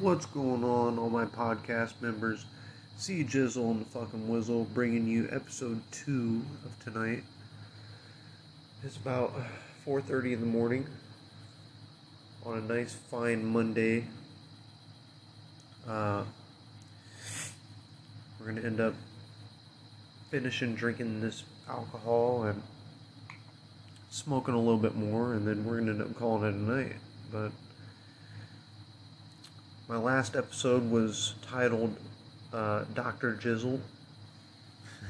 What's going on, all my podcast members? See Jizzle and the fucking Wizzle bringing you episode two of tonight. It's about 4:30 in the morning on a nice, fine Monday. Uh, we're gonna end up finishing drinking this alcohol and smoking a little bit more, and then we're gonna end up calling it a night. But my last episode was titled uh, Dr. Jizzle.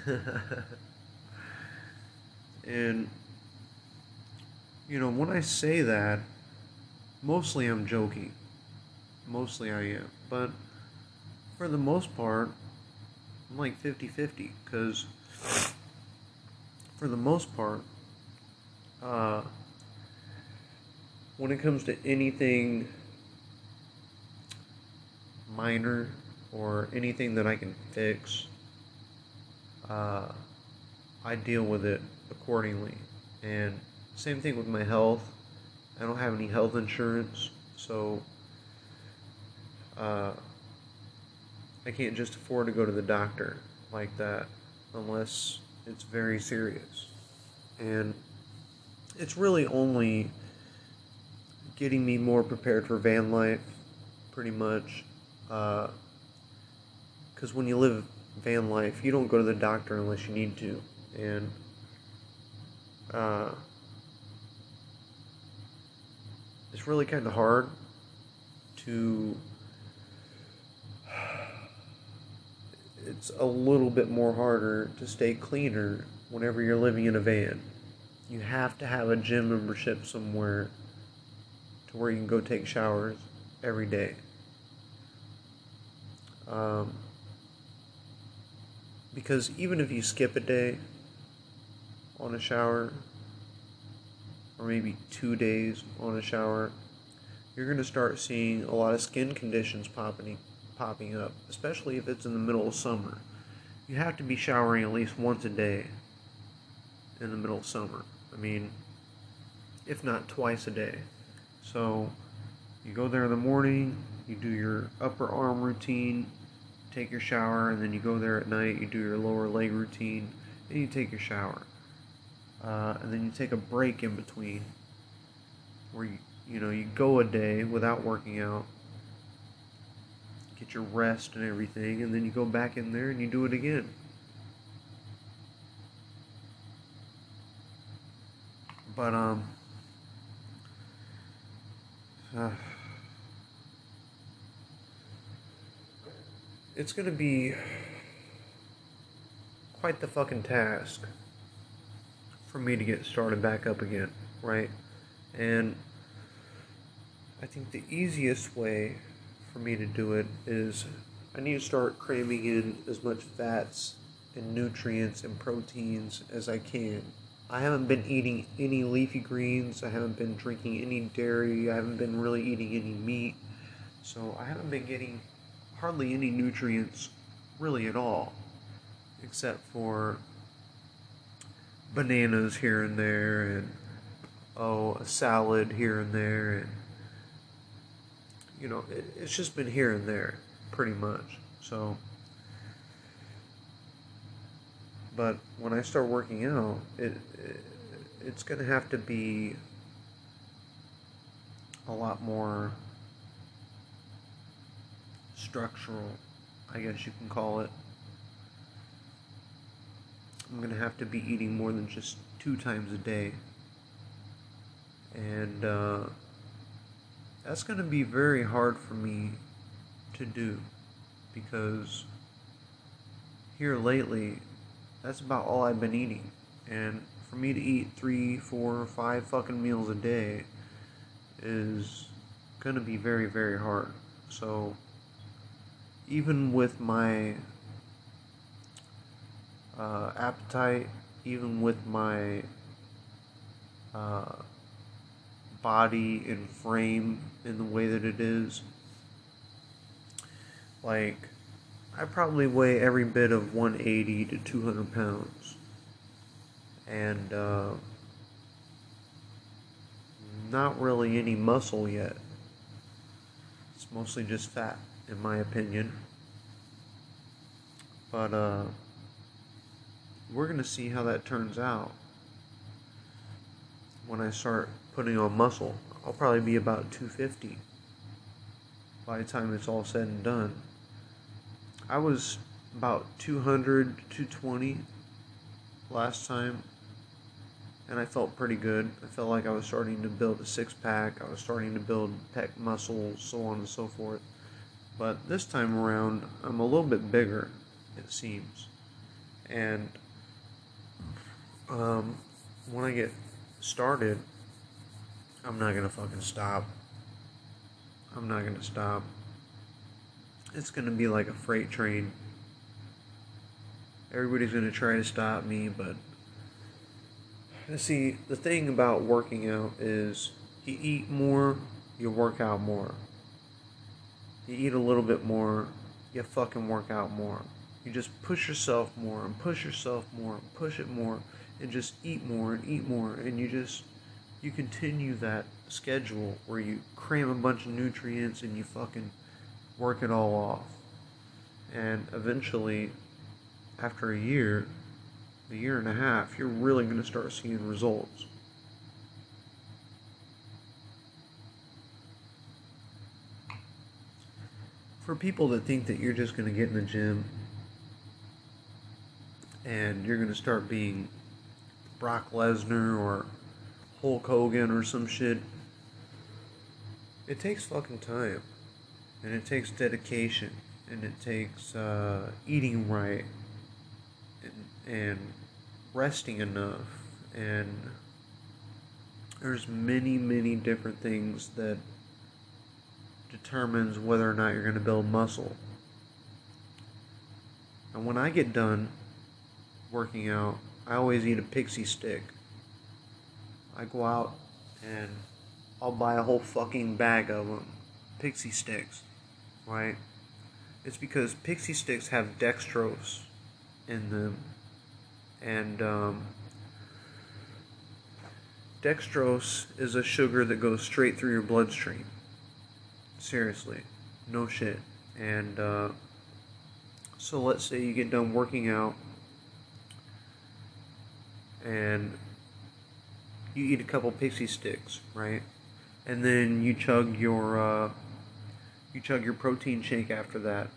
and, you know, when I say that, mostly I'm joking. Mostly I am. But for the most part, I'm like 50 50. Because for the most part, uh, when it comes to anything minor or anything that I can fix, uh, I deal with it accordingly. And same thing with my health. I don't have any health insurance, so uh, I can't just afford to go to the doctor like that unless it's very serious. And it's really only getting me more prepared for van life, pretty much, because uh, when you live van life, you don't go to the doctor unless you need to, and uh, it's really kind of hard to. It's a little bit more harder to stay cleaner whenever you're living in a van. You have to have a gym membership somewhere to where you can go take showers every day. Um, because even if you skip a day on a shower, or maybe two days on a shower, you're going to start seeing a lot of skin conditions popping popping up, especially if it's in the middle of summer. You have to be showering at least once a day in the middle of summer. I mean, if not twice a day. So you go there in the morning, you do your upper arm routine, take your shower, and then you go there at night, you do your lower leg routine, and you take your shower. Uh, and then you take a break in between where you, you know, you go a day without working out, get your rest and everything, and then you go back in there and you do it again. But, um, uh, it's to be quite the fucking task for me to get started back up again, right? And I think the easiest way for me to do it is I need to start cramming in as much fats and nutrients and proteins as I can. I haven't been eating any leafy greens, I haven't been drinking any dairy, I haven't been really eating any meat. So I haven't been getting hardly any nutrients really at all, except for bananas here and there, and oh, a salad here and there, and you know, it, it's just been here and there, pretty much. So, but when I start working out, it, it it's gonna have to be a lot more structural, I guess you can call it. I'm going to have to be eating more than just two times a day. And uh, that's going to be very hard for me to do because here lately, that's about all I've been eating. And for me to eat three, four, five fucking meals a day is going to be very, very hard. So even with my uh, appetite, even with my uh, body and frame in the way that it is, like, I probably weigh every bit of 180 to 200 pounds. And, uh, not really any muscle yet. It's mostly just fat, in my opinion. But uh, we're gonna see how that turns out when I start putting on muscle. I'll probably be about 250 by the time it's all said and done. I was about 200, 220 last time, and I felt pretty good. I felt like I was starting to build a six pack, I was starting to build pec muscles, so on and so forth. But this time around, I'm a little bit bigger, it seems. And um, when I get started, I'm not gonna fucking stop. I'm not gonna stop. It's gonna be like a freight train. Everybody's gonna try to stop me, but see, the thing about working out is you eat more, you work out more. You eat a little bit more, you fucking work out more. You just push yourself more and push yourself more and push it more and just eat more and eat more and you just you continue that schedule where you cram a bunch of nutrients and you fucking work it all off. And eventually, after a year, a year and a half, you're really going to start seeing results. For people that think that you're just going to get in the gym and you're going to start being Brock Lesnar or Hulk Hogan or some shit. It takes fucking time. And it takes dedication. And it takes uh, eating right. And, and resting enough. And there's many, many different things that determines whether or not you're going to build muscle. And when I get done working out, I always eat a pixie stick. I go out and I'll buy a whole fucking bag of them. Pixie sticks, right? It's because pixie sticks have dextrose in them. And um, dextrose is a sugar that goes straight through your bloodstream. Seriously, no shit. And uh, so let's say you get done working out and you eat a couple pixie sticks, right? And then you chug your uh, you chug your protein shake after that.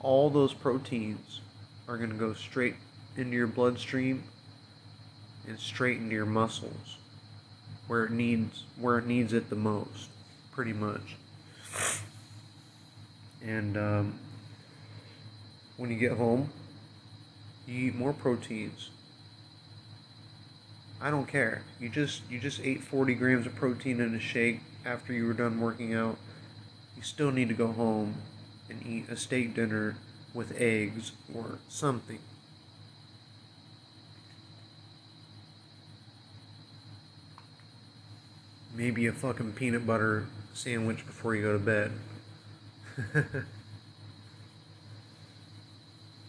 All those proteins are going to go straight into your bloodstream and straight into your muscles where it needs where it needs it the most, pretty much. And um, when you get home, you eat more proteins I don't care. You just you just ate 40 grams of protein in a shake after you were done working out. You still need to go home and eat a steak dinner with eggs or something. Maybe a fucking peanut butter sandwich before you go to bed.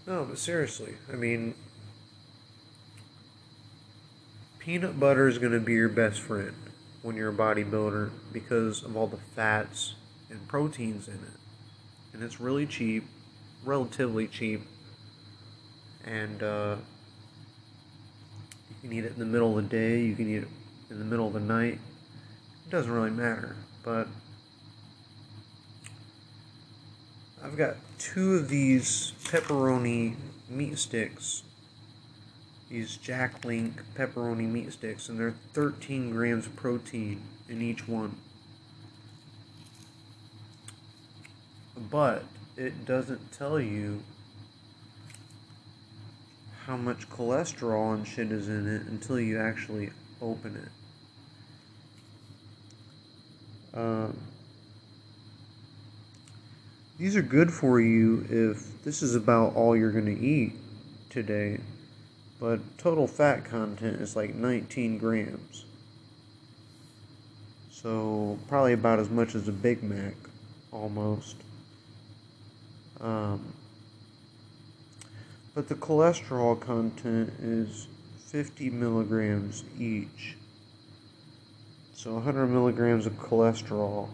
no, but seriously, I mean, peanut butter is going to be your best friend when you're a bodybuilder because of all the fats and proteins in it. And it's really cheap, relatively cheap. And uh, you can eat it in the middle of the day, you can eat it in the middle of the night. It doesn't really matter. But I've got two of these pepperoni meat sticks these Jack Link pepperoni meat sticks, and they're 13 grams of protein in each one. But it doesn't tell you how much cholesterol and shit is in it until you actually open it. Um, these are good for you if this is about all you're going to eat today but total fat content is like 19 grams. So probably about as much as a Big Mac, almost. Um, but the cholesterol content is 50 milligrams each. So 100 milligrams of cholesterol.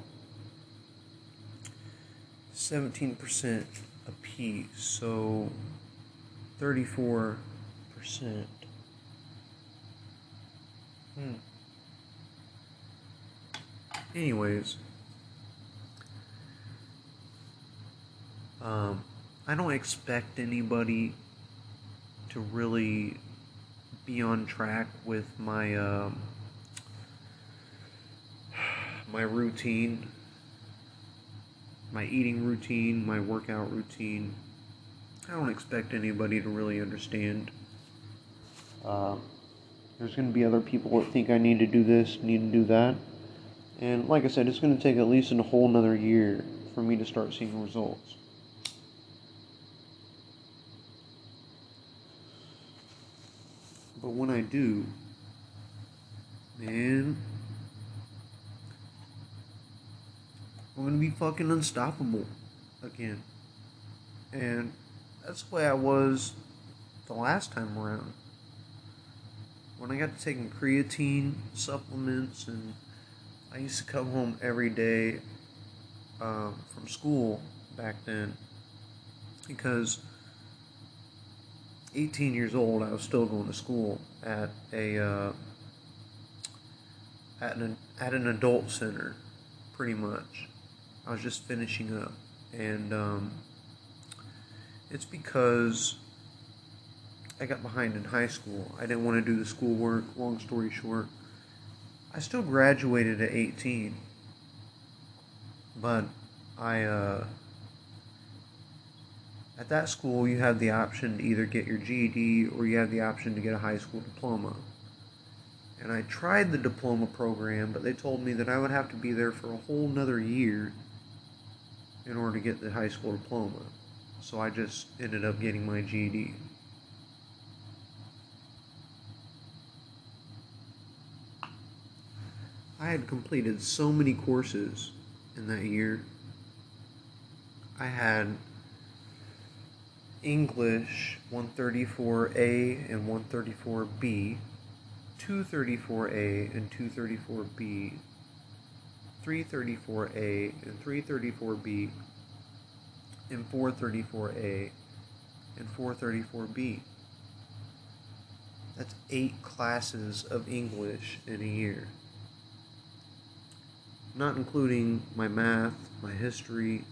17% apiece, so 34%. Hmm. Anyways, um, I don't expect anybody to really be on track with my um, my routine, my eating routine, my workout routine. I don't expect anybody to really understand. Uh, there's going to be other people that think I need to do this, need to do that. And like I said, it's going to take at least a whole another year for me to start seeing results. But when I do, man, I'm gonna be fucking unstoppable again. And that's the way I was the last time around. When I got to taking creatine supplements, and I used to come home every day um, from school back then because 18 years old, I was still going to school at a uh, at an at an adult center, pretty much. I was just finishing up, and um, it's because I got behind in high school. I didn't want to do the schoolwork. Long story short, I still graduated at 18, but I. Uh, at that school, you have the option to either get your GED or you have the option to get a high school diploma. And I tried the diploma program, but they told me that I would have to be there for a whole nother year in order to get the high school diploma. So I just ended up getting my GED. I had completed so many courses in that year. I had English 134A and 134B, 234A and 234B, 334A and 334B, and 434A and 434B. That's eight classes of English in a year. Not including my math, my history,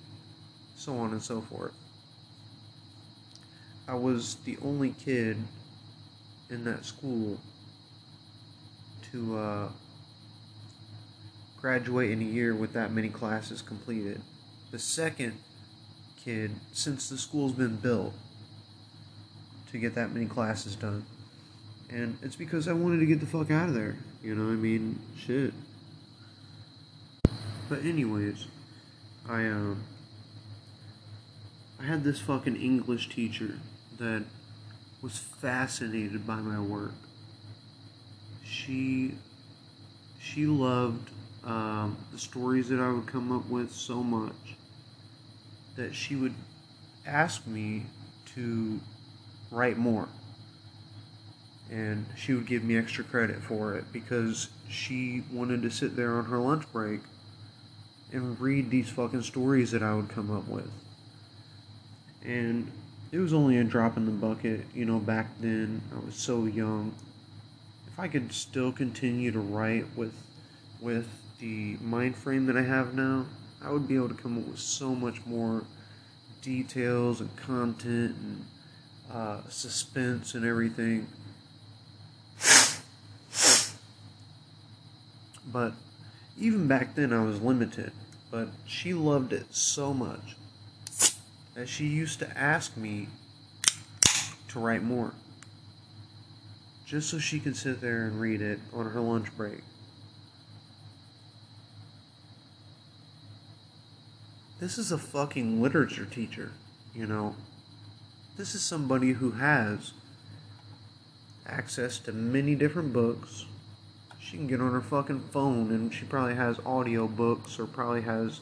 so on and so forth. I was the only kid in that school to uh, graduate in a year with that many classes completed. The second kid since the school's been built to get that many classes done. And it's because I wanted to get the fuck out of there. You know, I mean, shit. But anyways, I um I had this fucking English teacher that was fascinated by my work. She she loved um, the stories that I would come up with so much that she would ask me to write more. And she would give me extra credit for it because she wanted to sit there on her lunch break and read these fucking stories that I would come up with. And it was only a drop in the bucket, you know, back then. I was so young. If I could still continue to write with with the mind frame that I have now, I would be able to come up with so much more details and content and uh, suspense and everything. But even back then, I was limited. But she loved it so much that she used to ask me to write more. Just so she could sit there and read it on her lunch break. This is a fucking literature teacher, you know. This is somebody who has access to many different books. She can get on her fucking phone and she probably has audio books or probably has,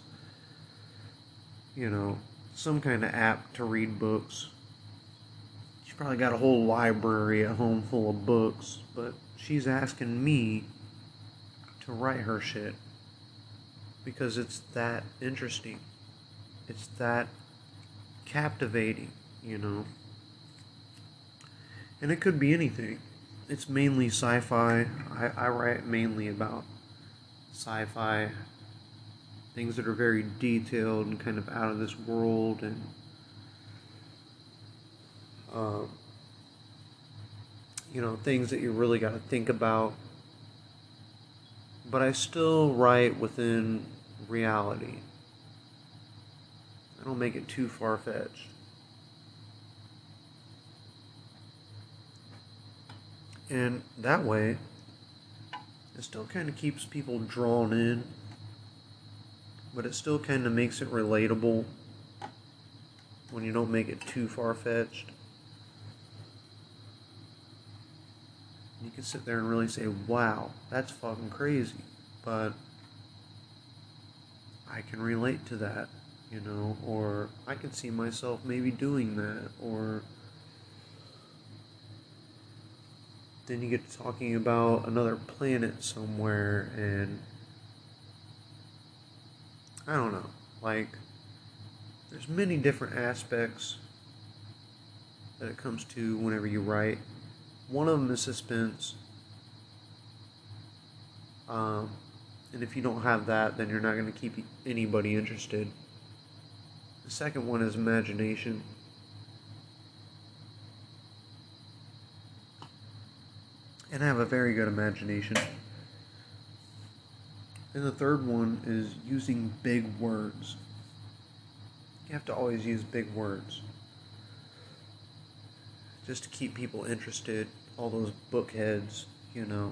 you know, some kind of app to read books. She's probably got a whole library at home full of books, but she's asking me to write her shit because it's that interesting. It's that captivating, you know. And it could be anything. It's mainly sci fi. I, I write mainly about sci fi things that are very detailed and kind of out of this world and um, you know things that you really got to think about but i still write within reality i don't make it too far-fetched and that way it still kind of keeps people drawn in but it still kind of makes it relatable when you don't make it too far fetched. You can sit there and really say, wow, that's fucking crazy. But I can relate to that, you know, or I can see myself maybe doing that, or then you get to talking about another planet somewhere and I don't know. Like, there's many different aspects that it comes to whenever you write. One of them is suspense. Um, and if you don't have that, then you're not going to keep anybody interested. The second one is imagination. And I have a very good imagination. And the third one is using big words. You have to always use big words. Just to keep people interested, all those book heads, you know.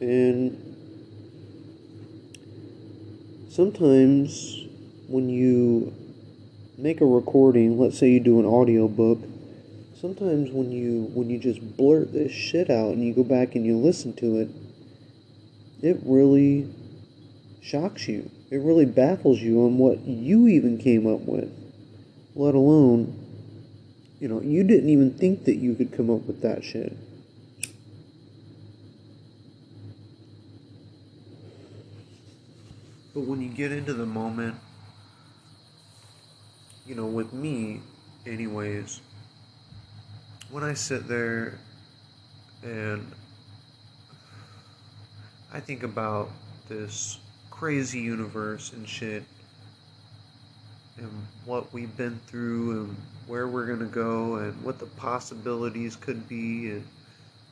And sometimes when you make a recording, let's say you do an audio book, sometimes when you when you just blurt this shit out and you go back and you listen to it, it really shocks you. It really baffles you on what you even came up with. Let alone, you know, you didn't even think that you could come up with that shit. But when you get into the moment, you know, with me, anyways, when I sit there and I think about this crazy universe and shit and what we've been through and where we're gonna go and what the possibilities could be and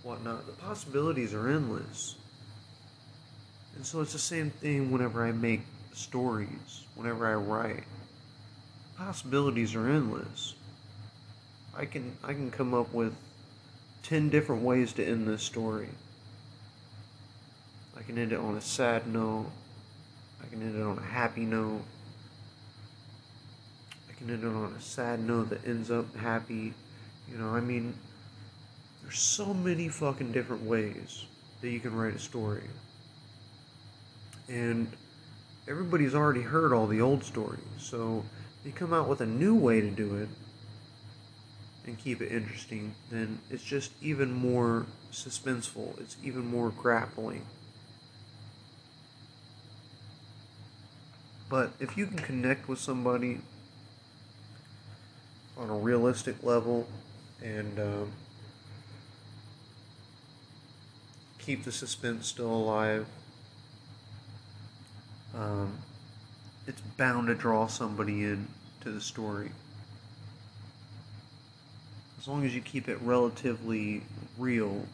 whatnot. The possibilities are endless. And so it's the same thing whenever I make stories, whenever I write. Possibilities are endless. I can I can come up with 10 different ways to end this story. I can end it on a sad note. I can end it on a happy note. I can end it on a sad note that ends up happy. You know, I mean, there's so many fucking different ways that you can write a story. And everybody's already heard all the old stories. So they come out with a new way to do it and keep it interesting, then it's just even more suspenseful. It's even more grappling. But if you can connect with somebody on a realistic level and um, keep the suspense still alive, um, it's bound to draw somebody in to the story. As long as you keep it relatively real,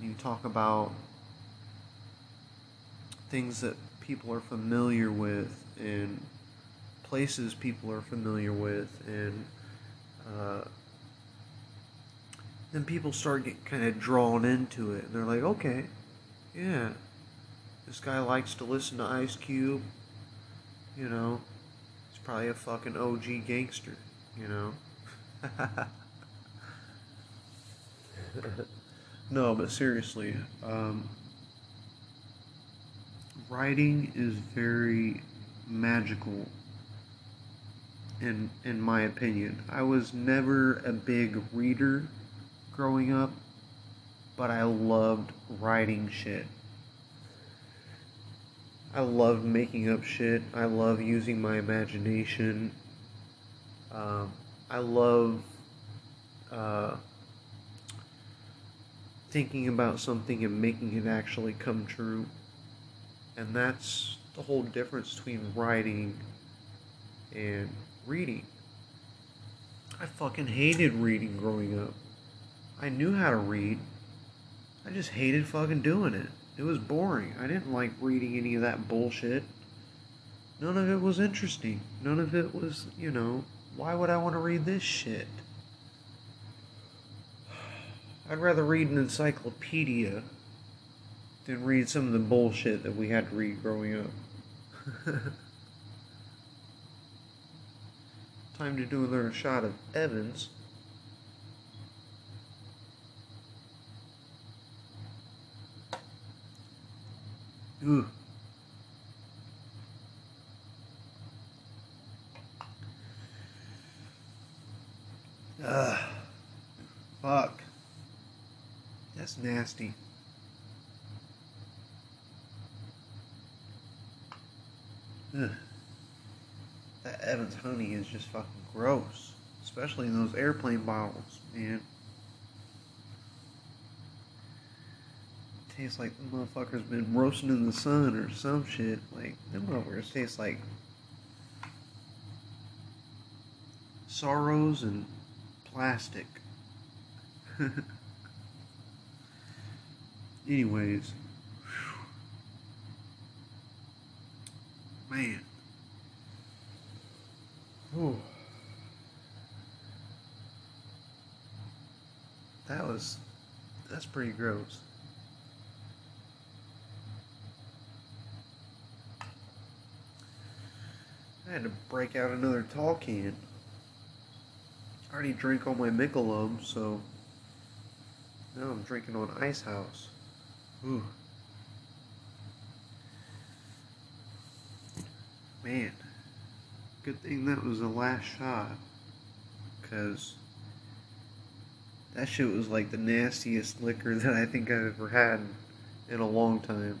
you talk about things that people are familiar with and places people are familiar with and uh, then people start getting kind of drawn into it. And they're like okay yeah this guy likes to listen to ice cube you know he's probably a fucking og gangster you know no, but seriously, um, writing is very magical. In in my opinion, I was never a big reader growing up, but I loved writing shit. I love making up shit. I love using my imagination. Um, I love uh, thinking about something and making it actually come true. And that's the whole difference between writing and reading. I fucking hated reading growing up. I knew how to read. I just hated fucking doing it. It was boring. I didn't like reading any of that bullshit. None of it was interesting. None of it was, you know, why would I want to read this shit? I'd rather read an encyclopedia than read some of the bullshit that we had to read growing up. Time to do another shot of Evans. Ooh. Ugh. Fuck. That's nasty. Ugh. That Evans honey is just fucking gross. Especially in those airplane bottles, man. Tastes like the motherfucker's been roasting in the sun or some shit. Like, them motherfuckers taste like sorrows and plastic. Anyways. Man. Ooh. That was that's pretty gross. I had to break out another tall can. I already drank all my Michelob, so now I'm drinking on Ice House. Ooh. Man, good thing that was the last shot, because that shit was like the nastiest liquor that I think I've ever had in a long time.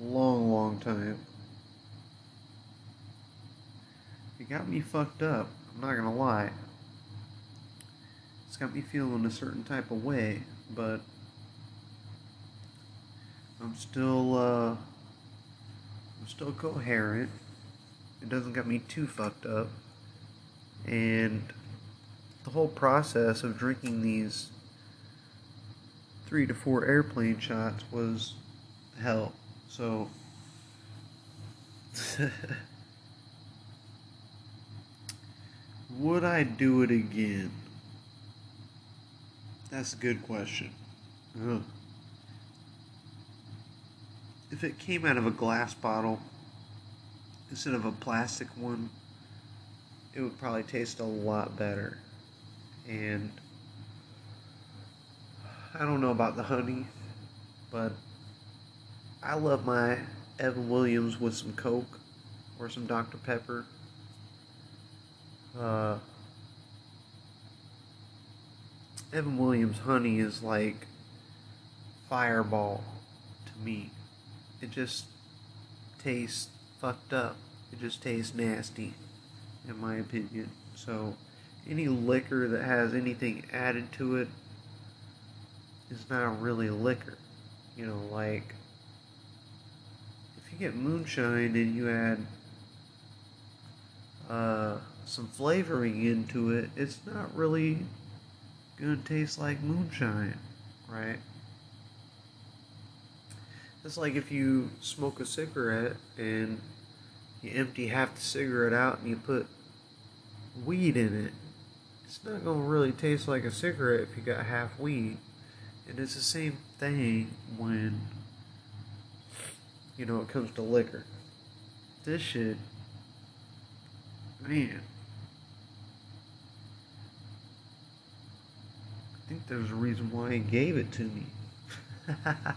Long, long time. It got me fucked up, I'm not gonna lie. It's got me feeling a certain type of way, but I'm still, uh, I'm still coherent. It doesn't get me too fucked up. And the whole process of drinking these three to four airplane shots was hell. So, would I do it again? That's a good question. Ugh. If it came out of a glass bottle instead of a plastic one, it would probably taste a lot better. And I don't know about the honey, but I love my Evan Williams with some Coke or some Dr. Pepper. Uh, Evan Williams honey is like fireball to me. It just tastes fucked up. It just tastes nasty, in my opinion. So, any liquor that has anything added to it is not really liquor. You know, like get moonshine and you add uh, some flavoring into it, it's not really gonna taste like moonshine, right? It's like if you smoke a cigarette and you empty half the cigarette out and you put weed in it. It's not gonna really taste like a cigarette if you got half weed. And it's the same thing when you know it comes to liquor. This shit man I think there's a reason why he gave it to me. I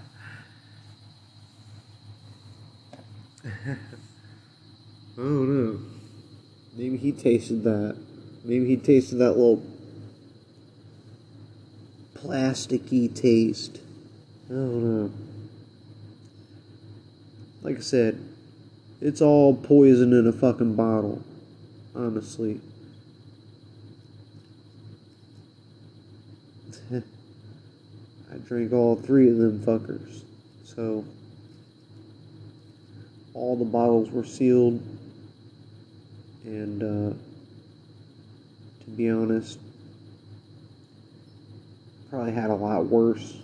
don't know. Maybe he tasted that. Maybe he tasted that little plasticky taste. I don't know. Like I said, it's all poison in a fucking bottle, honestly. I drank all three of them fuckers. So, all the bottles were sealed. And, uh, to be honest, probably had a lot worse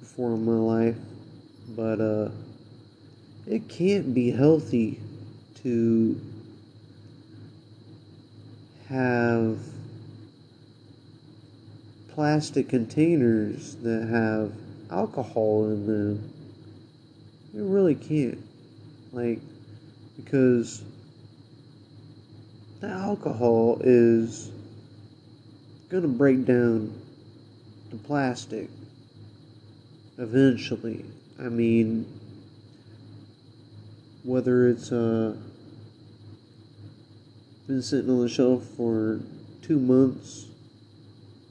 before in my life. But, uh, it can't be healthy to have plastic containers that have alcohol in them. You really can't. Like, because the alcohol is going to break down the plastic eventually. I mean, whether it's uh, been sitting on the shelf for two months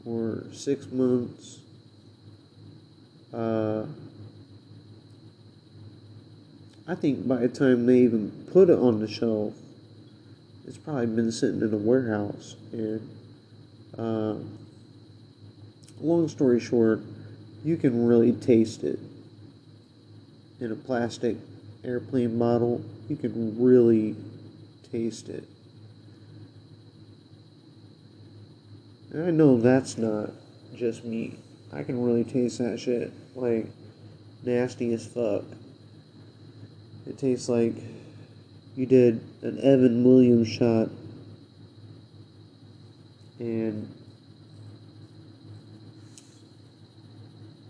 or six months. Uh, I think by the time they even put it on the shelf, it's probably been sitting in a warehouse. And uh, long story short, you can really taste it in a plastic airplane model, You can really taste it. And I know that's not just me. I can really taste that shit. Like, nasty as fuck. It tastes like you did an Evan Williams shot and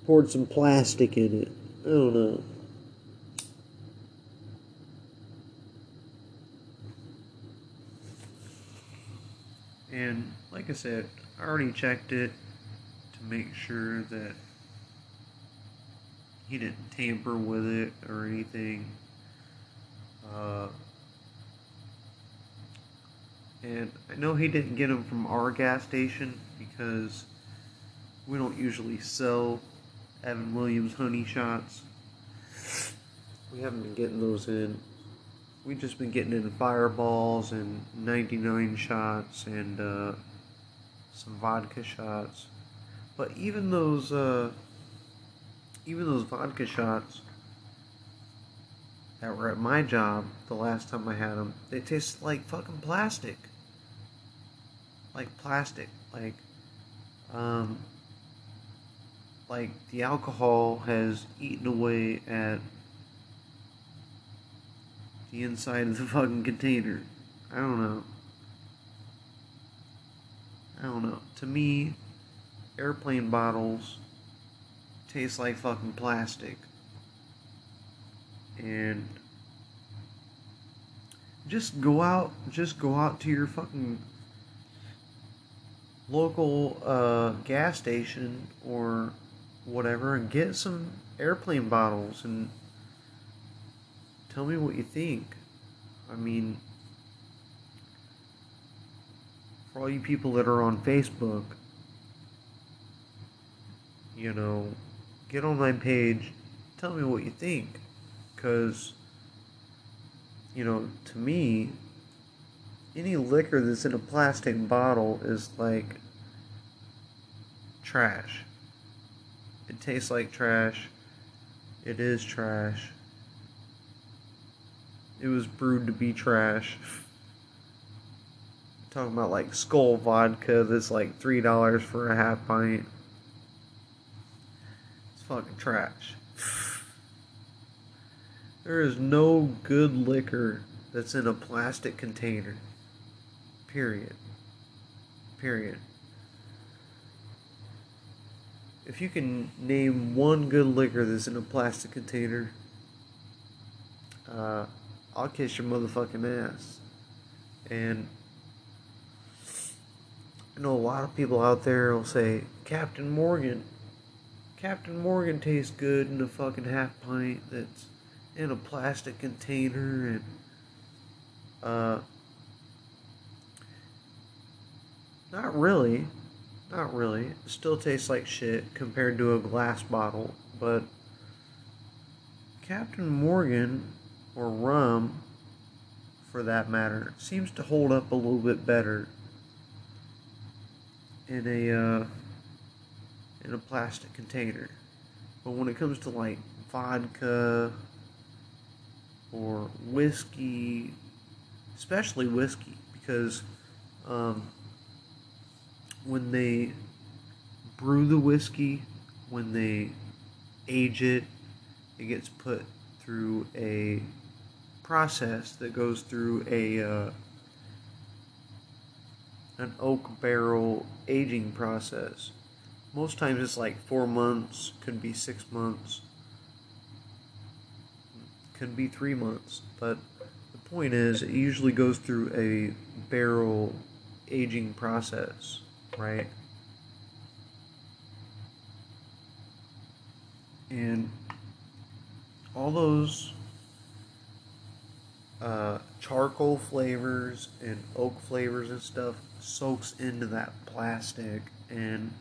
poured some plastic in it. I don't know. And like I said, I already checked it to make sure that he didn't tamper with it or anything. Uh, and I know he didn't get them from our gas station because we don't usually sell Evan Williams honey shots. We haven't been getting those in. We've just been getting in fireballs and 99 shots and uh, some vodka shots. But even those, uh, even those vodka shots that were at my job the last time I had them, they taste like fucking plastic. Like plastic. Like, um, like the alcohol has eaten away at the inside of the fucking container. I don't know. I don't know. To me, airplane bottles taste like fucking plastic. And just go out, just go out to your fucking local uh, gas station or whatever and get some airplane bottles and tell me what you think. I mean, for all you people that are on Facebook, you know, get on my page, tell me what you think. Because, you know, to me, any liquor that's in a plastic bottle is like trash. It tastes like trash. It is trash. It was brewed to be trash. Talking about like Skol vodka that's like three dollars for a half pint. It's fucking trash. There is no good liquor that's in a plastic container. Period. Period. If you can name one good liquor that's in a plastic container, uh, I'll kiss your motherfucking ass. And I know a lot of people out there will say, Captain Morgan. Captain Morgan tastes good in a fucking half pint that's in a plastic container and uh not really. Not really. It still tastes like shit compared to a glass bottle, but Captain Morgan or rum for that matter seems to hold up a little bit better in a uh, in a plastic container. But when it comes to like vodka or whiskey, especially whiskey, because um, when they brew the whiskey, when they age it, it gets put through a process that goes through a uh, an oak barrel aging process. Most times it's like four months, could be six months, could be three months, but the point is it usually goes through a barrel aging process, right? And all those uh, charcoal flavors and oak flavors and stuff soaks into that plastic and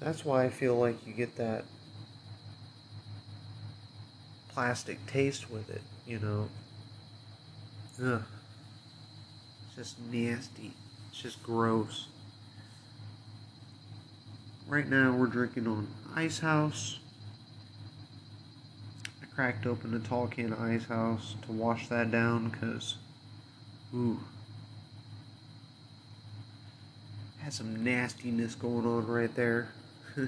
that's why I feel like you get that plastic taste with it, you know. Ugh. It's just nasty. It's just gross. Right now we're drinking on Ice House. Cracked open a tall can Ice House to wash that down because, ooh, had some nastiness going on right there.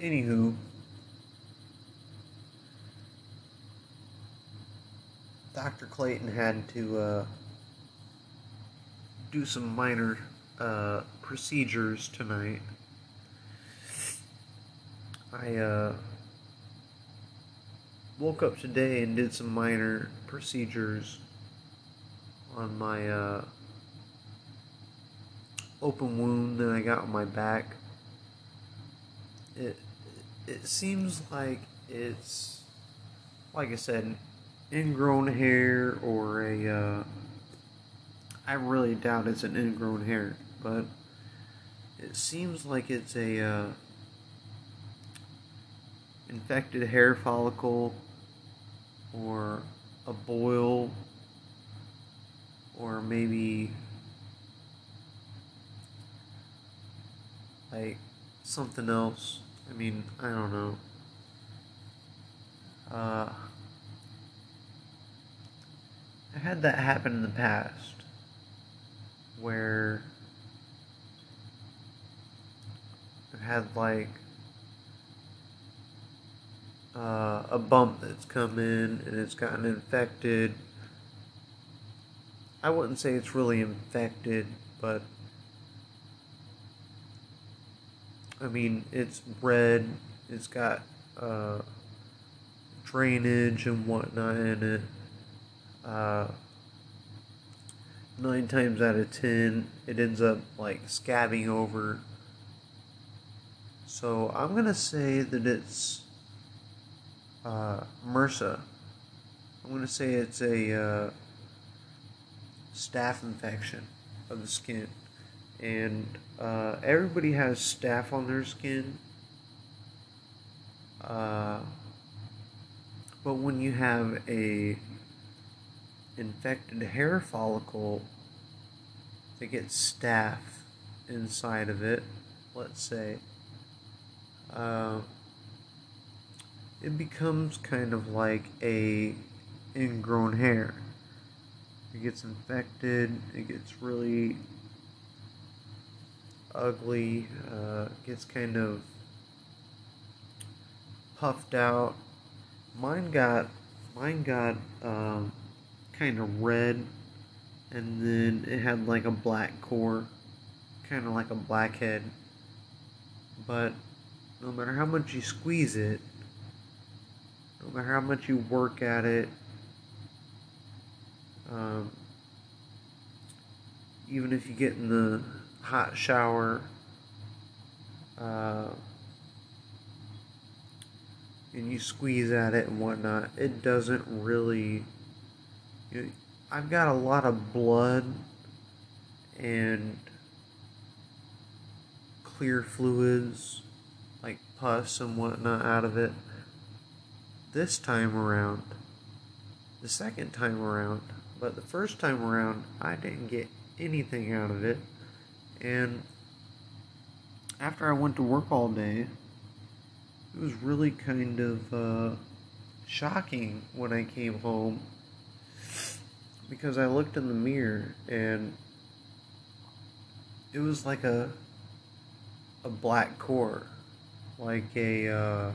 Anywho, Dr. Clayton had to uh, do some minor uh, procedures tonight. I uh, woke up today and did some minor procedures on my uh, open wound that I got on my back. It it seems like it's like I said, ingrown hair or a. Uh, I really doubt it's an ingrown hair, but it seems like it's a uh, infected hair follicle or a boil or maybe like something else. I mean, I don't know. Uh, I had that happen in the past where I've had like uh, a bump that's come in and it's gotten infected. I wouldn't say it's really infected, but I mean, it's red, it's got uh, drainage and whatnot in it. Uh, nine times out of ten, it ends up like scabbing over. So I'm gonna say that it's uh, MRSA. I'm gonna say it's a uh, staph infection of the skin, and uh, everybody has staph on their skin. Uh, but when you have a infected hair follicle that gets staph inside of it, let's say, uh, it becomes kind of like a ingrown hair. It gets infected, it gets really ugly, uh, gets kind of puffed out. Mine got, mine got, um, kind of red, and then it had like a black core, kind of like a blackhead. But no matter how much you squeeze it, no matter how much you work at it, um, even if you get in the hot shower, uh, and you squeeze at it and whatnot, it doesn't really you I've got a lot of blood and clear fluids pus and whatnot out of it. This time around, the second time around, but the first time around, I didn't get anything out of it. And after I went to work all day, it was really kind of uh, shocking when I came home because I looked in the mirror and it was like a a black core, like a. Uh,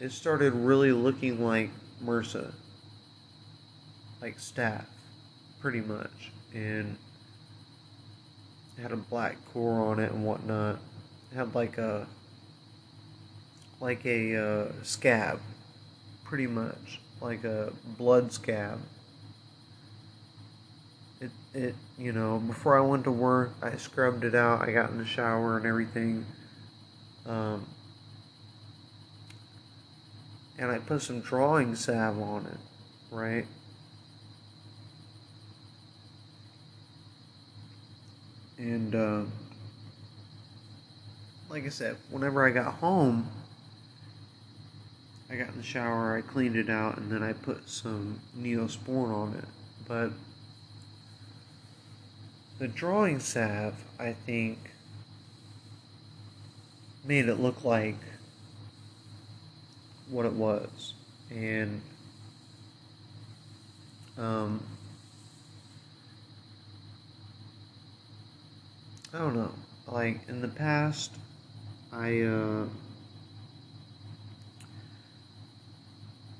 it started really looking like MRSA, like staph, pretty much, and had a black core on it and whatnot. It had like a like a uh, scab, pretty much like a blood scab. It it you know before I went to work, I scrubbed it out. I got in the shower and everything. Um, and I put some drawing salve on it, right? And uh, like I said, whenever I got home, I got in the shower, I cleaned it out, and then I put some Neosporin on it. But the drawing salve, I think, made it look like what it was. And um, I don't know. Like in the past, I uh,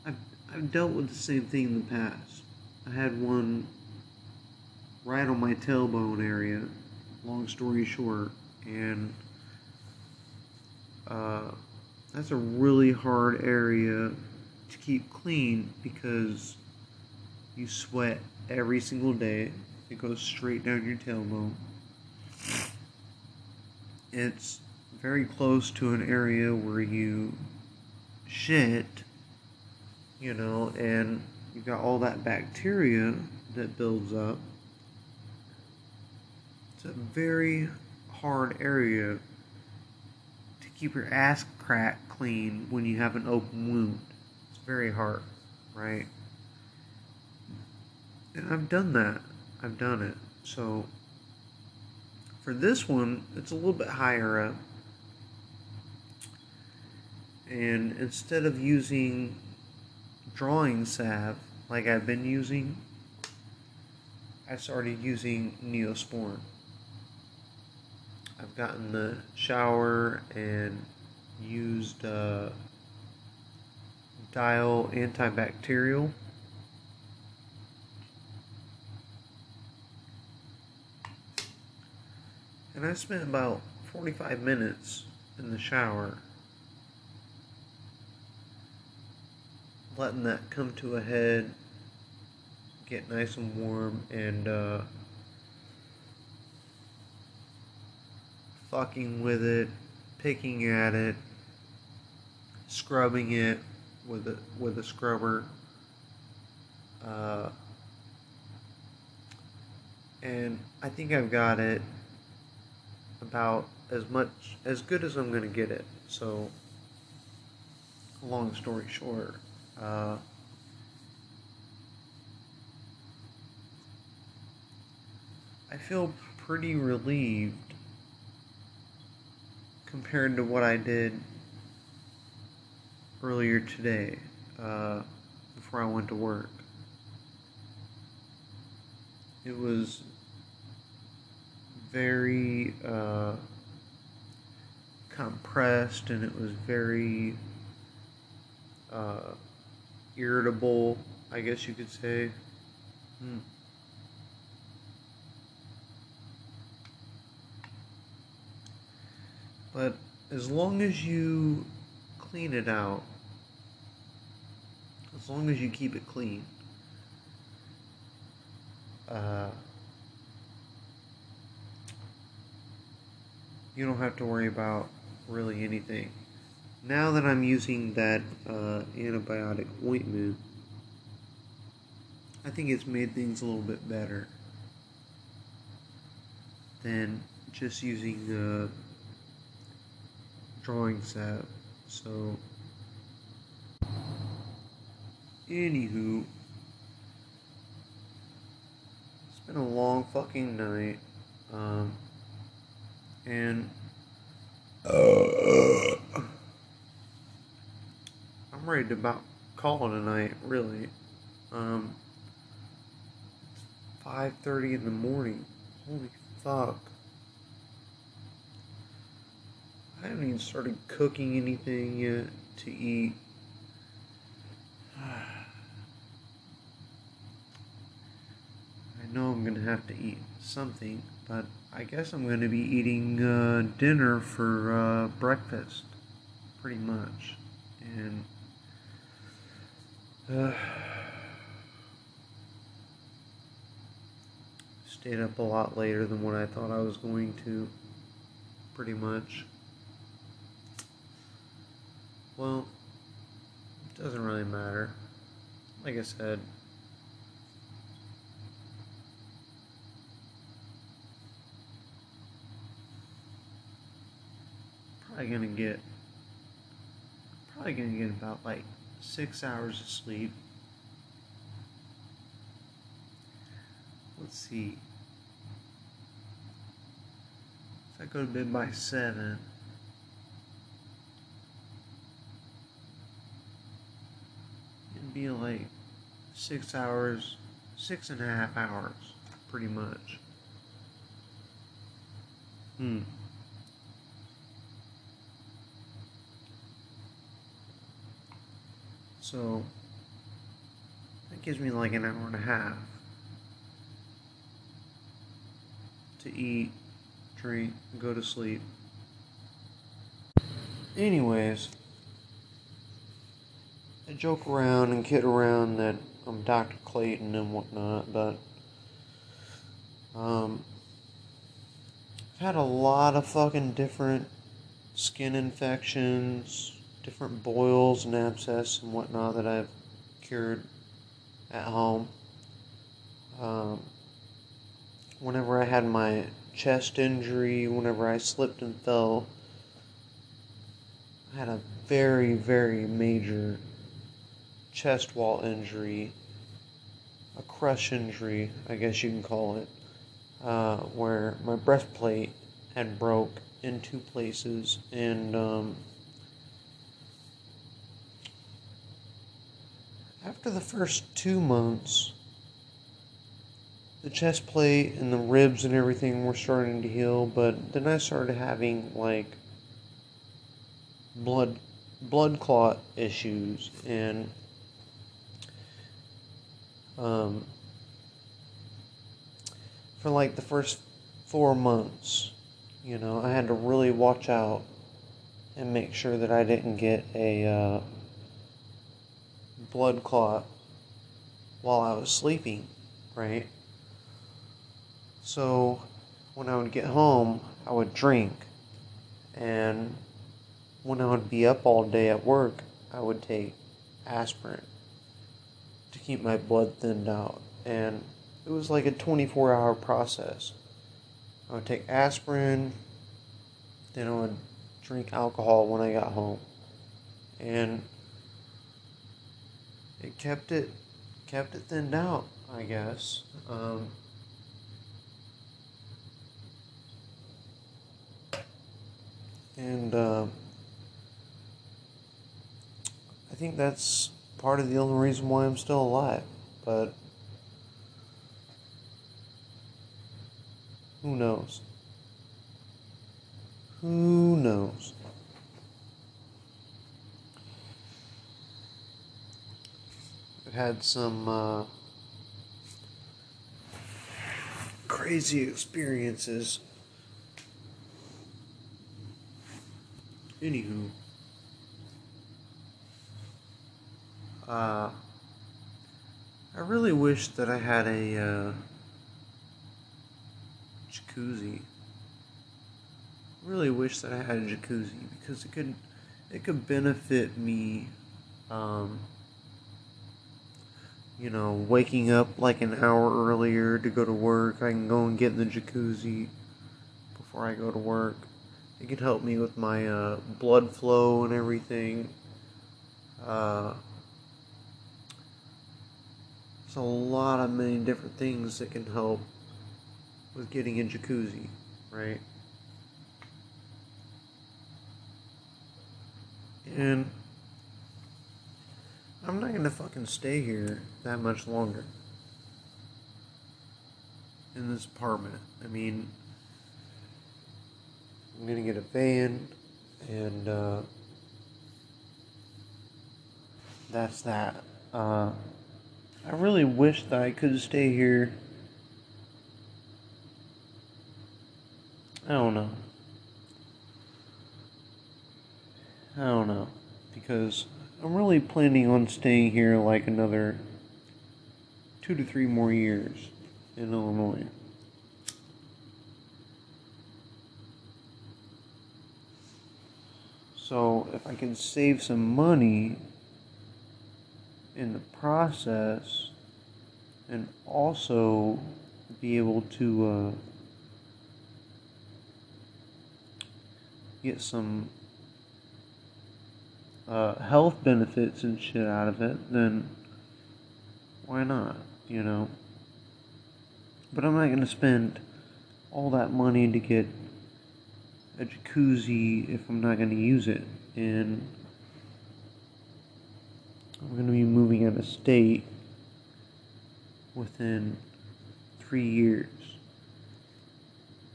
I've I've dealt with the same thing in the past. I had one right on my tailbone area. Long story short, and uh, that's a really hard area to keep clean because you sweat every single day. It goes straight down your tailbone. It's very close to an area where you shit, you know, and you've got all that bacteria that builds up. A very hard area to keep your ass crack clean when you have an open wound. It's very hard, right? And I've done that. I've done it. So for this one, it's a little bit higher up. And instead of using drawing salve like I've been using, I started using Neosporin. I've gotten the shower and used uh, Dial antibacterial. And I spent about 45 minutes in the shower letting that come to a head, get nice and warm, and uh, fucking with it, picking at it, scrubbing it with a with a scrubber. Uh, and I think I've got it about as much as good as I'm gonna get it. So, long story short, uh, I feel pretty relieved compared to what I did earlier today uh, before I went to work. It was very uh, compressed and it was very uh, irritable, I guess you could say. Hmm. But as long as you clean it out, as long as you keep it clean, uh, you don't have to worry about really anything. Now that I'm using that uh, antibiotic ointment, I think it's made things a little bit better than just using uh, drawing set. So, anywho, it's been a long fucking night, um, and uh, I'm ready to about call it a night, really. Um, 5.30 in the morning. Holy fuck. I haven't even started cooking anything yet to eat. I know I'm gonna have to eat something, but I guess I'm gonna be eating uh, dinner for uh, breakfast, pretty much. And uh, stayed up a lot later than what I thought I was going to, pretty much. Well, it doesn't really matter. Like I said, probably gonna get probably gonna get about like six hours of sleep. Let's see. If I go to bed by seven. Be like six hours, six and a half hours, pretty much. Hmm. So that gives me like an hour and a half to eat, drink, go to sleep. Anyways, I joke around and kid around that I'm Dr. Clayton and whatnot, but um, I've had a lot of fucking different skin infections, different boils and abscess and whatnot that I've cured at home. Um, whenever I had my chest injury, whenever I slipped and fell, I had a very, very major chest wall injury, a crush injury, I guess you can call it, uh, where my breastplate had broke in two places and um, after the first two months, the chest plate and the ribs and everything were starting to heal, but then I started having like blood blood clot issues and um, for like the first four months, you know, I had to really watch out and make sure that I didn't get a uh, blood clot while I was sleeping, right? So when I would get home, I would drink. And when I would be up all day at work, I would take aspirin to keep my blood thinned out. And it was like a 24 hour process. I would take aspirin, then I would drink alcohol when I got home. And it kept it kept it thinned out, I guess. Um, and uh, I think that's part of the only reason why I'm still alive. But who knows? Who knows? I've had some uh, crazy experiences. Anywho, uh, I really wish that I had a uh, jacuzzi. Really wish that I had a jacuzzi because it could it could benefit me. Um, you know, waking up like an hour earlier to go to work. I can go and get in the jacuzzi before I go to work. It can help me with my uh, blood flow and everything. Uh, a lot of many different things that can help with getting in jacuzzi, right? And I'm not gonna fucking stay here that much longer in this apartment. I mean, I'm gonna get a van, and uh, that's that. Uh, I really wish that I could stay here. I don't know. I don't know. Because I'm really planning on staying here like another two to three more years in Illinois. So if I can save some money in the process and also be able to uh, get some uh, health benefits and shit out of it, then why not? You know? But I'm not going to spend all that money to get a jacuzzi if I'm not going to use it. And I'm going to be moving out of state within three years.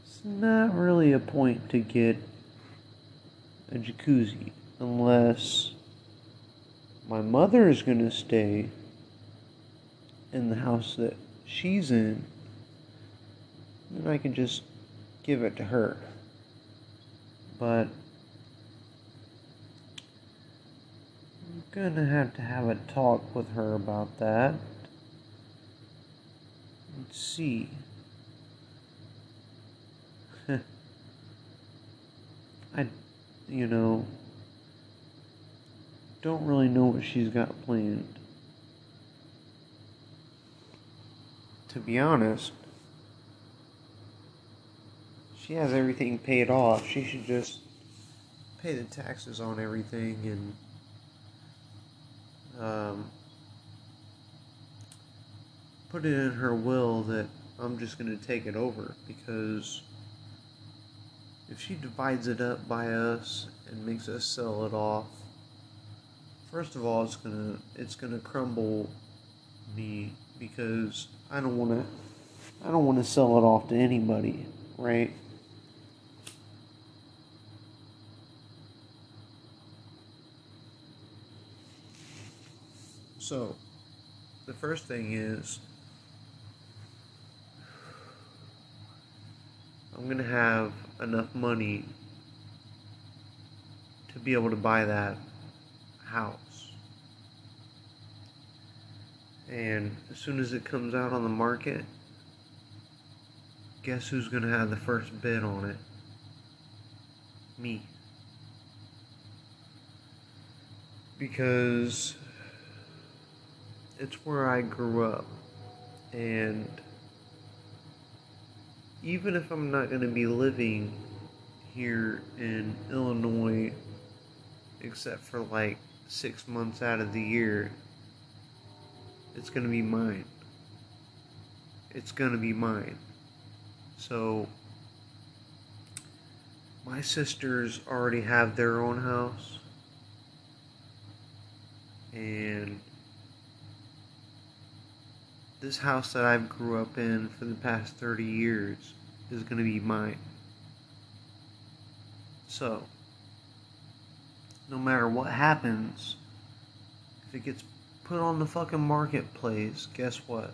It's not really a point to get a jacuzzi unless my mother is going to stay in the house that she's in, then I can just give it to her. But To have to have a talk with her about that. Let's see. I, you know, don't really know what she's got planned. To be honest, she has everything paid off. She should just pay the taxes on everything and um, put it in her will that I'm just going to take it over because if she divides it up by us and makes us sell it off First of all, it's gonna it's gonna crumble me because I don't want to I don't want to sell it off to anybody, right? So, the first thing is I'm going to have enough money to be able to buy that house. And as soon as it comes out on the market, guess who's going to have the first bid on it? Me. Because it's where I grew up. And even if I'm not going to be living here in Illinois, except for like six months out of the year, it's going to be mine. It's going to be mine. So, my sisters already have their own house. And this house that I've grew up in for the past 30 years is going to be mine. So, no matter what happens, if it gets put on the fucking marketplace, guess what?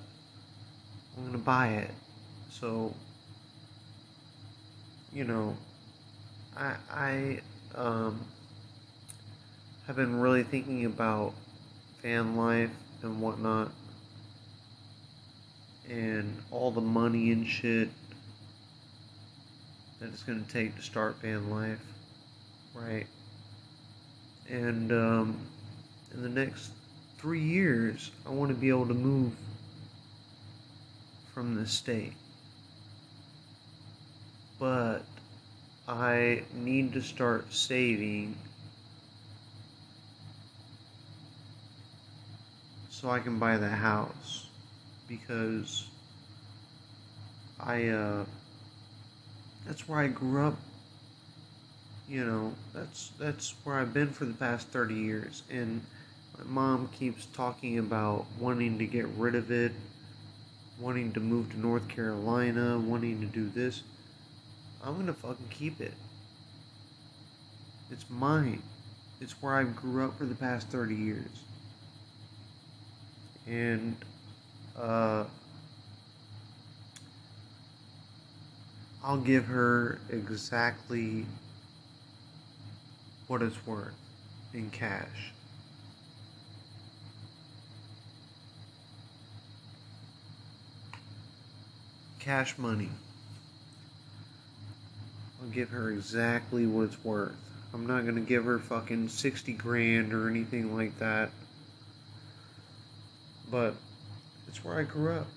I'm gonna buy it. So, you know, I I um have been really thinking about van life and whatnot, and all the money and shit that it's gonna take to start van life, right? And um, in the next three years, I want to be able to move from the state. But I need to start saving so I can buy the house because I uh that's where I grew up you know that's that's where I've been for the past 30 years. And my mom keeps talking about wanting to get rid of it wanting to move to North Carolina wanting to do this. I'm going to fucking keep it. It's mine. It's where I grew up for the past 30 years. And uh I'll give her exactly what it's worth in cash. Cash money. I'll give her exactly what it's worth. I'm not gonna give her fucking 60 grand or anything like that. But it's where I grew up.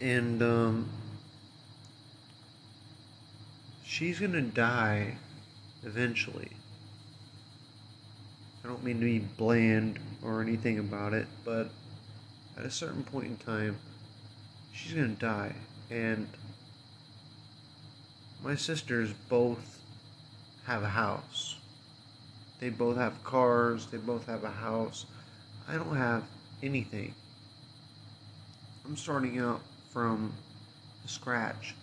And, um, she's gonna die eventually. I don't mean to be bland or anything about it, but at a certain point in time, she's gonna die. And my sisters both have a house. They both have cars, they both have a house. I don't have anything. I'm starting out from scratch.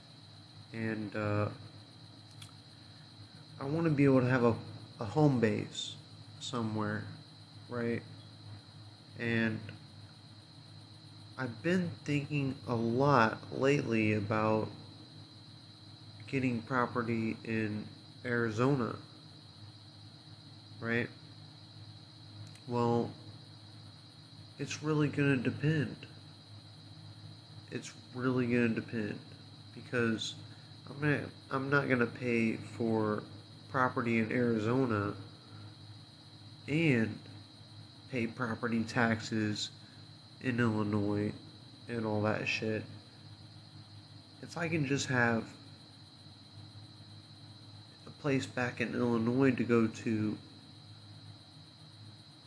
And, uh, I want to be able to have a, a home base somewhere, right? And I've been thinking a lot lately about getting property in Arizona, right? Well, it's really going to depend. It's really going to depend because I'm not, I'm not going to pay for property in Arizona and pay property taxes in Illinois and all that shit. If I can just have a place back in Illinois to go to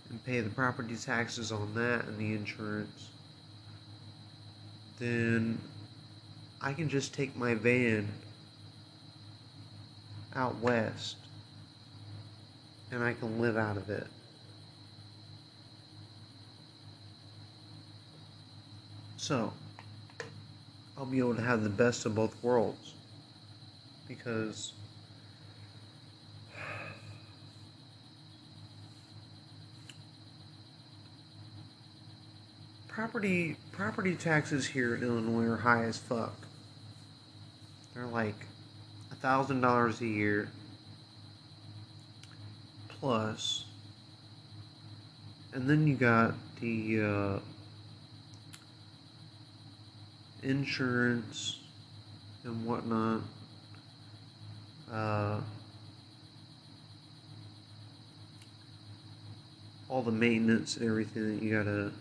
and pay the property taxes on that and the insurance, then I can just take my van out west and I can live out of it. So, I'll be able to have the best of both worlds because property property taxes here in Illinois are high as fuck. They're like a thousand dollars a year plus and then you got the uh, insurance and whatnot uh, all the maintenance and everything that you gotta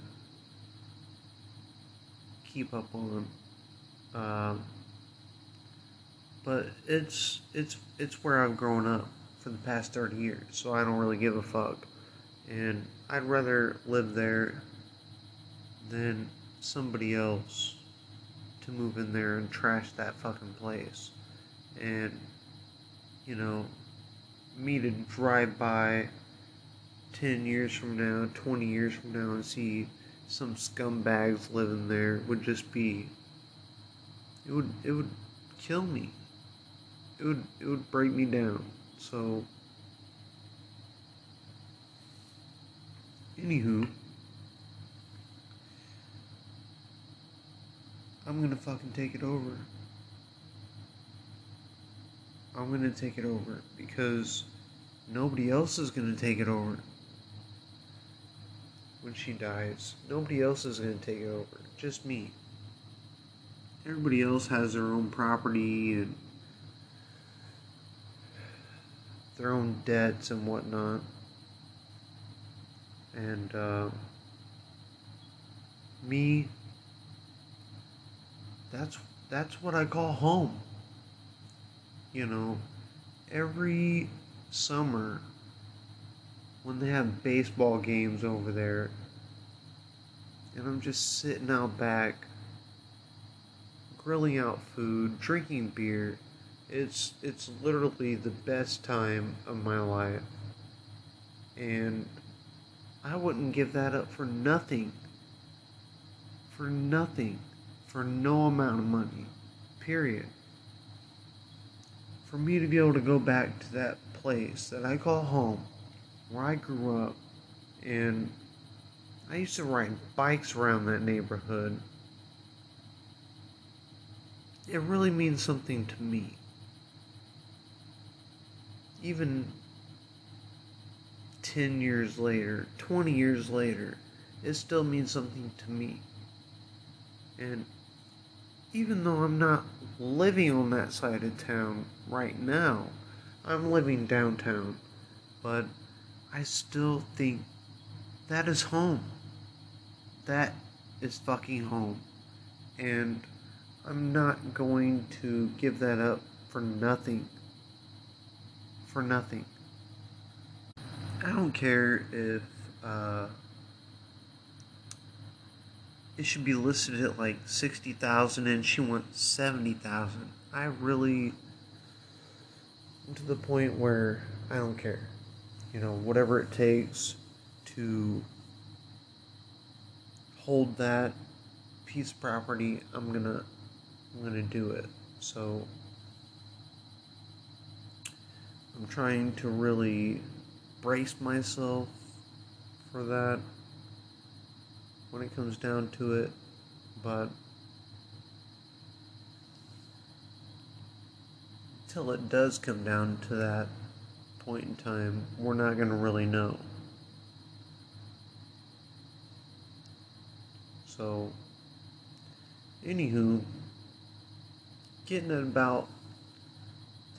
keep up on um, but it's it's it's where I've grown up for the past 30 years, so I don't really give a fuck. And I'd rather live there than somebody else to move in there and trash that fucking place. And you know, me to drive by 10 years from now, 20 years from now and see some scumbags living there would just be it would it would kill me it would it would break me down. So anywho I'm gonna fucking take it over. I'm gonna take it over because nobody else is gonna take it over when she dies. Nobody else is gonna take it over. Just me. Everybody else has their own property and their own debts and whatnot. And uh, me, that's that's what I call home. you know, every summer when they have baseball games over there, and I'm just sitting out back, grilling out food, drinking beer. It's it's literally the best time of my life. And I wouldn't give that up for nothing. For nothing. For no amount of money. Period. For me to be able to go back to that place that I call home, where I grew up, and I used to ride bikes around that neighborhood. It really means something to me. Even 10 years later, 20 years later, it still means something to me. And even though I'm not living on that side of town right now, I'm living downtown, but I still think that is home. That is fucking home. And I'm not going to give that up for nothing. For nothing. I don't care if uh, it should be listed at like 60,000 and she wants 70,000. I really am to the point where I don't care. You know, whatever it takes to hold that piece of property, I'm to I'm to do it. So I'm trying to really brace myself for that when it comes down to it, but until it does come down to that point in time, we're not going to really know. So, anywho, getting at about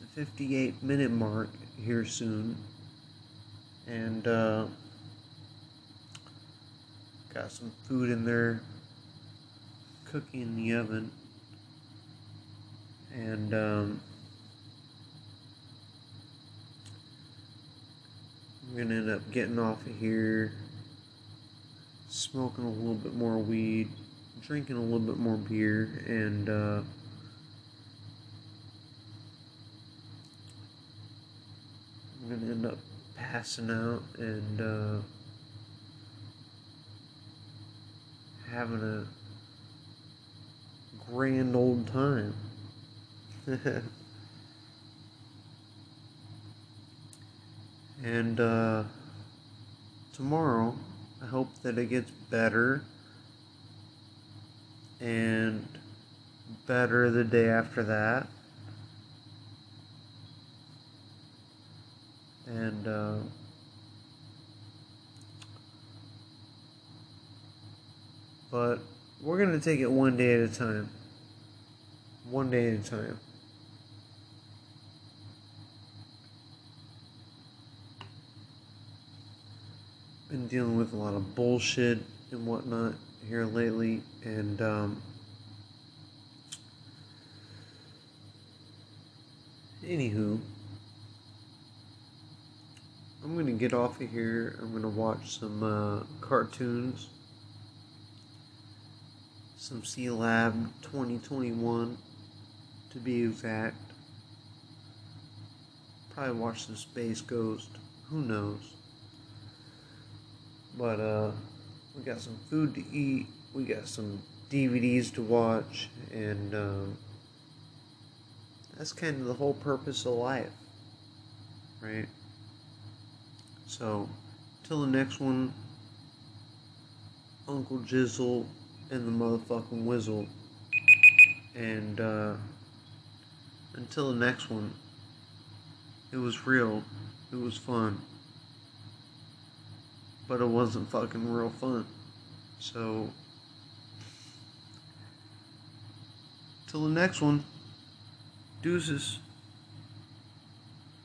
the 58 minute mark here soon and uh, got some food in there cooking in the oven and um, I'm gonna end up getting off of here smoking a little bit more weed drinking a little bit more beer and uh, I'm gonna end up passing out and uh, having a grand old time. and uh, tomorrow, I hope that it gets better and better the day after that. and uh, but we're gonna take it one day at a time one day at a time been dealing with a lot of bullshit and whatnot here lately and um, anywho I'm gonna get off of here. I'm gonna watch some uh, cartoons, some Sealab 2021 to be exact. Probably watch some Space Ghost. Who knows? But uh, we got some food to eat. We got some DVDs to watch, and um, that's kind of the whole purpose of life, right? So, till the next one, Uncle Jizzle and the motherfucking Wizzle. And uh, until the next one, it was real. It was fun. But it wasn't fucking real fun. So, till the next one, deuces.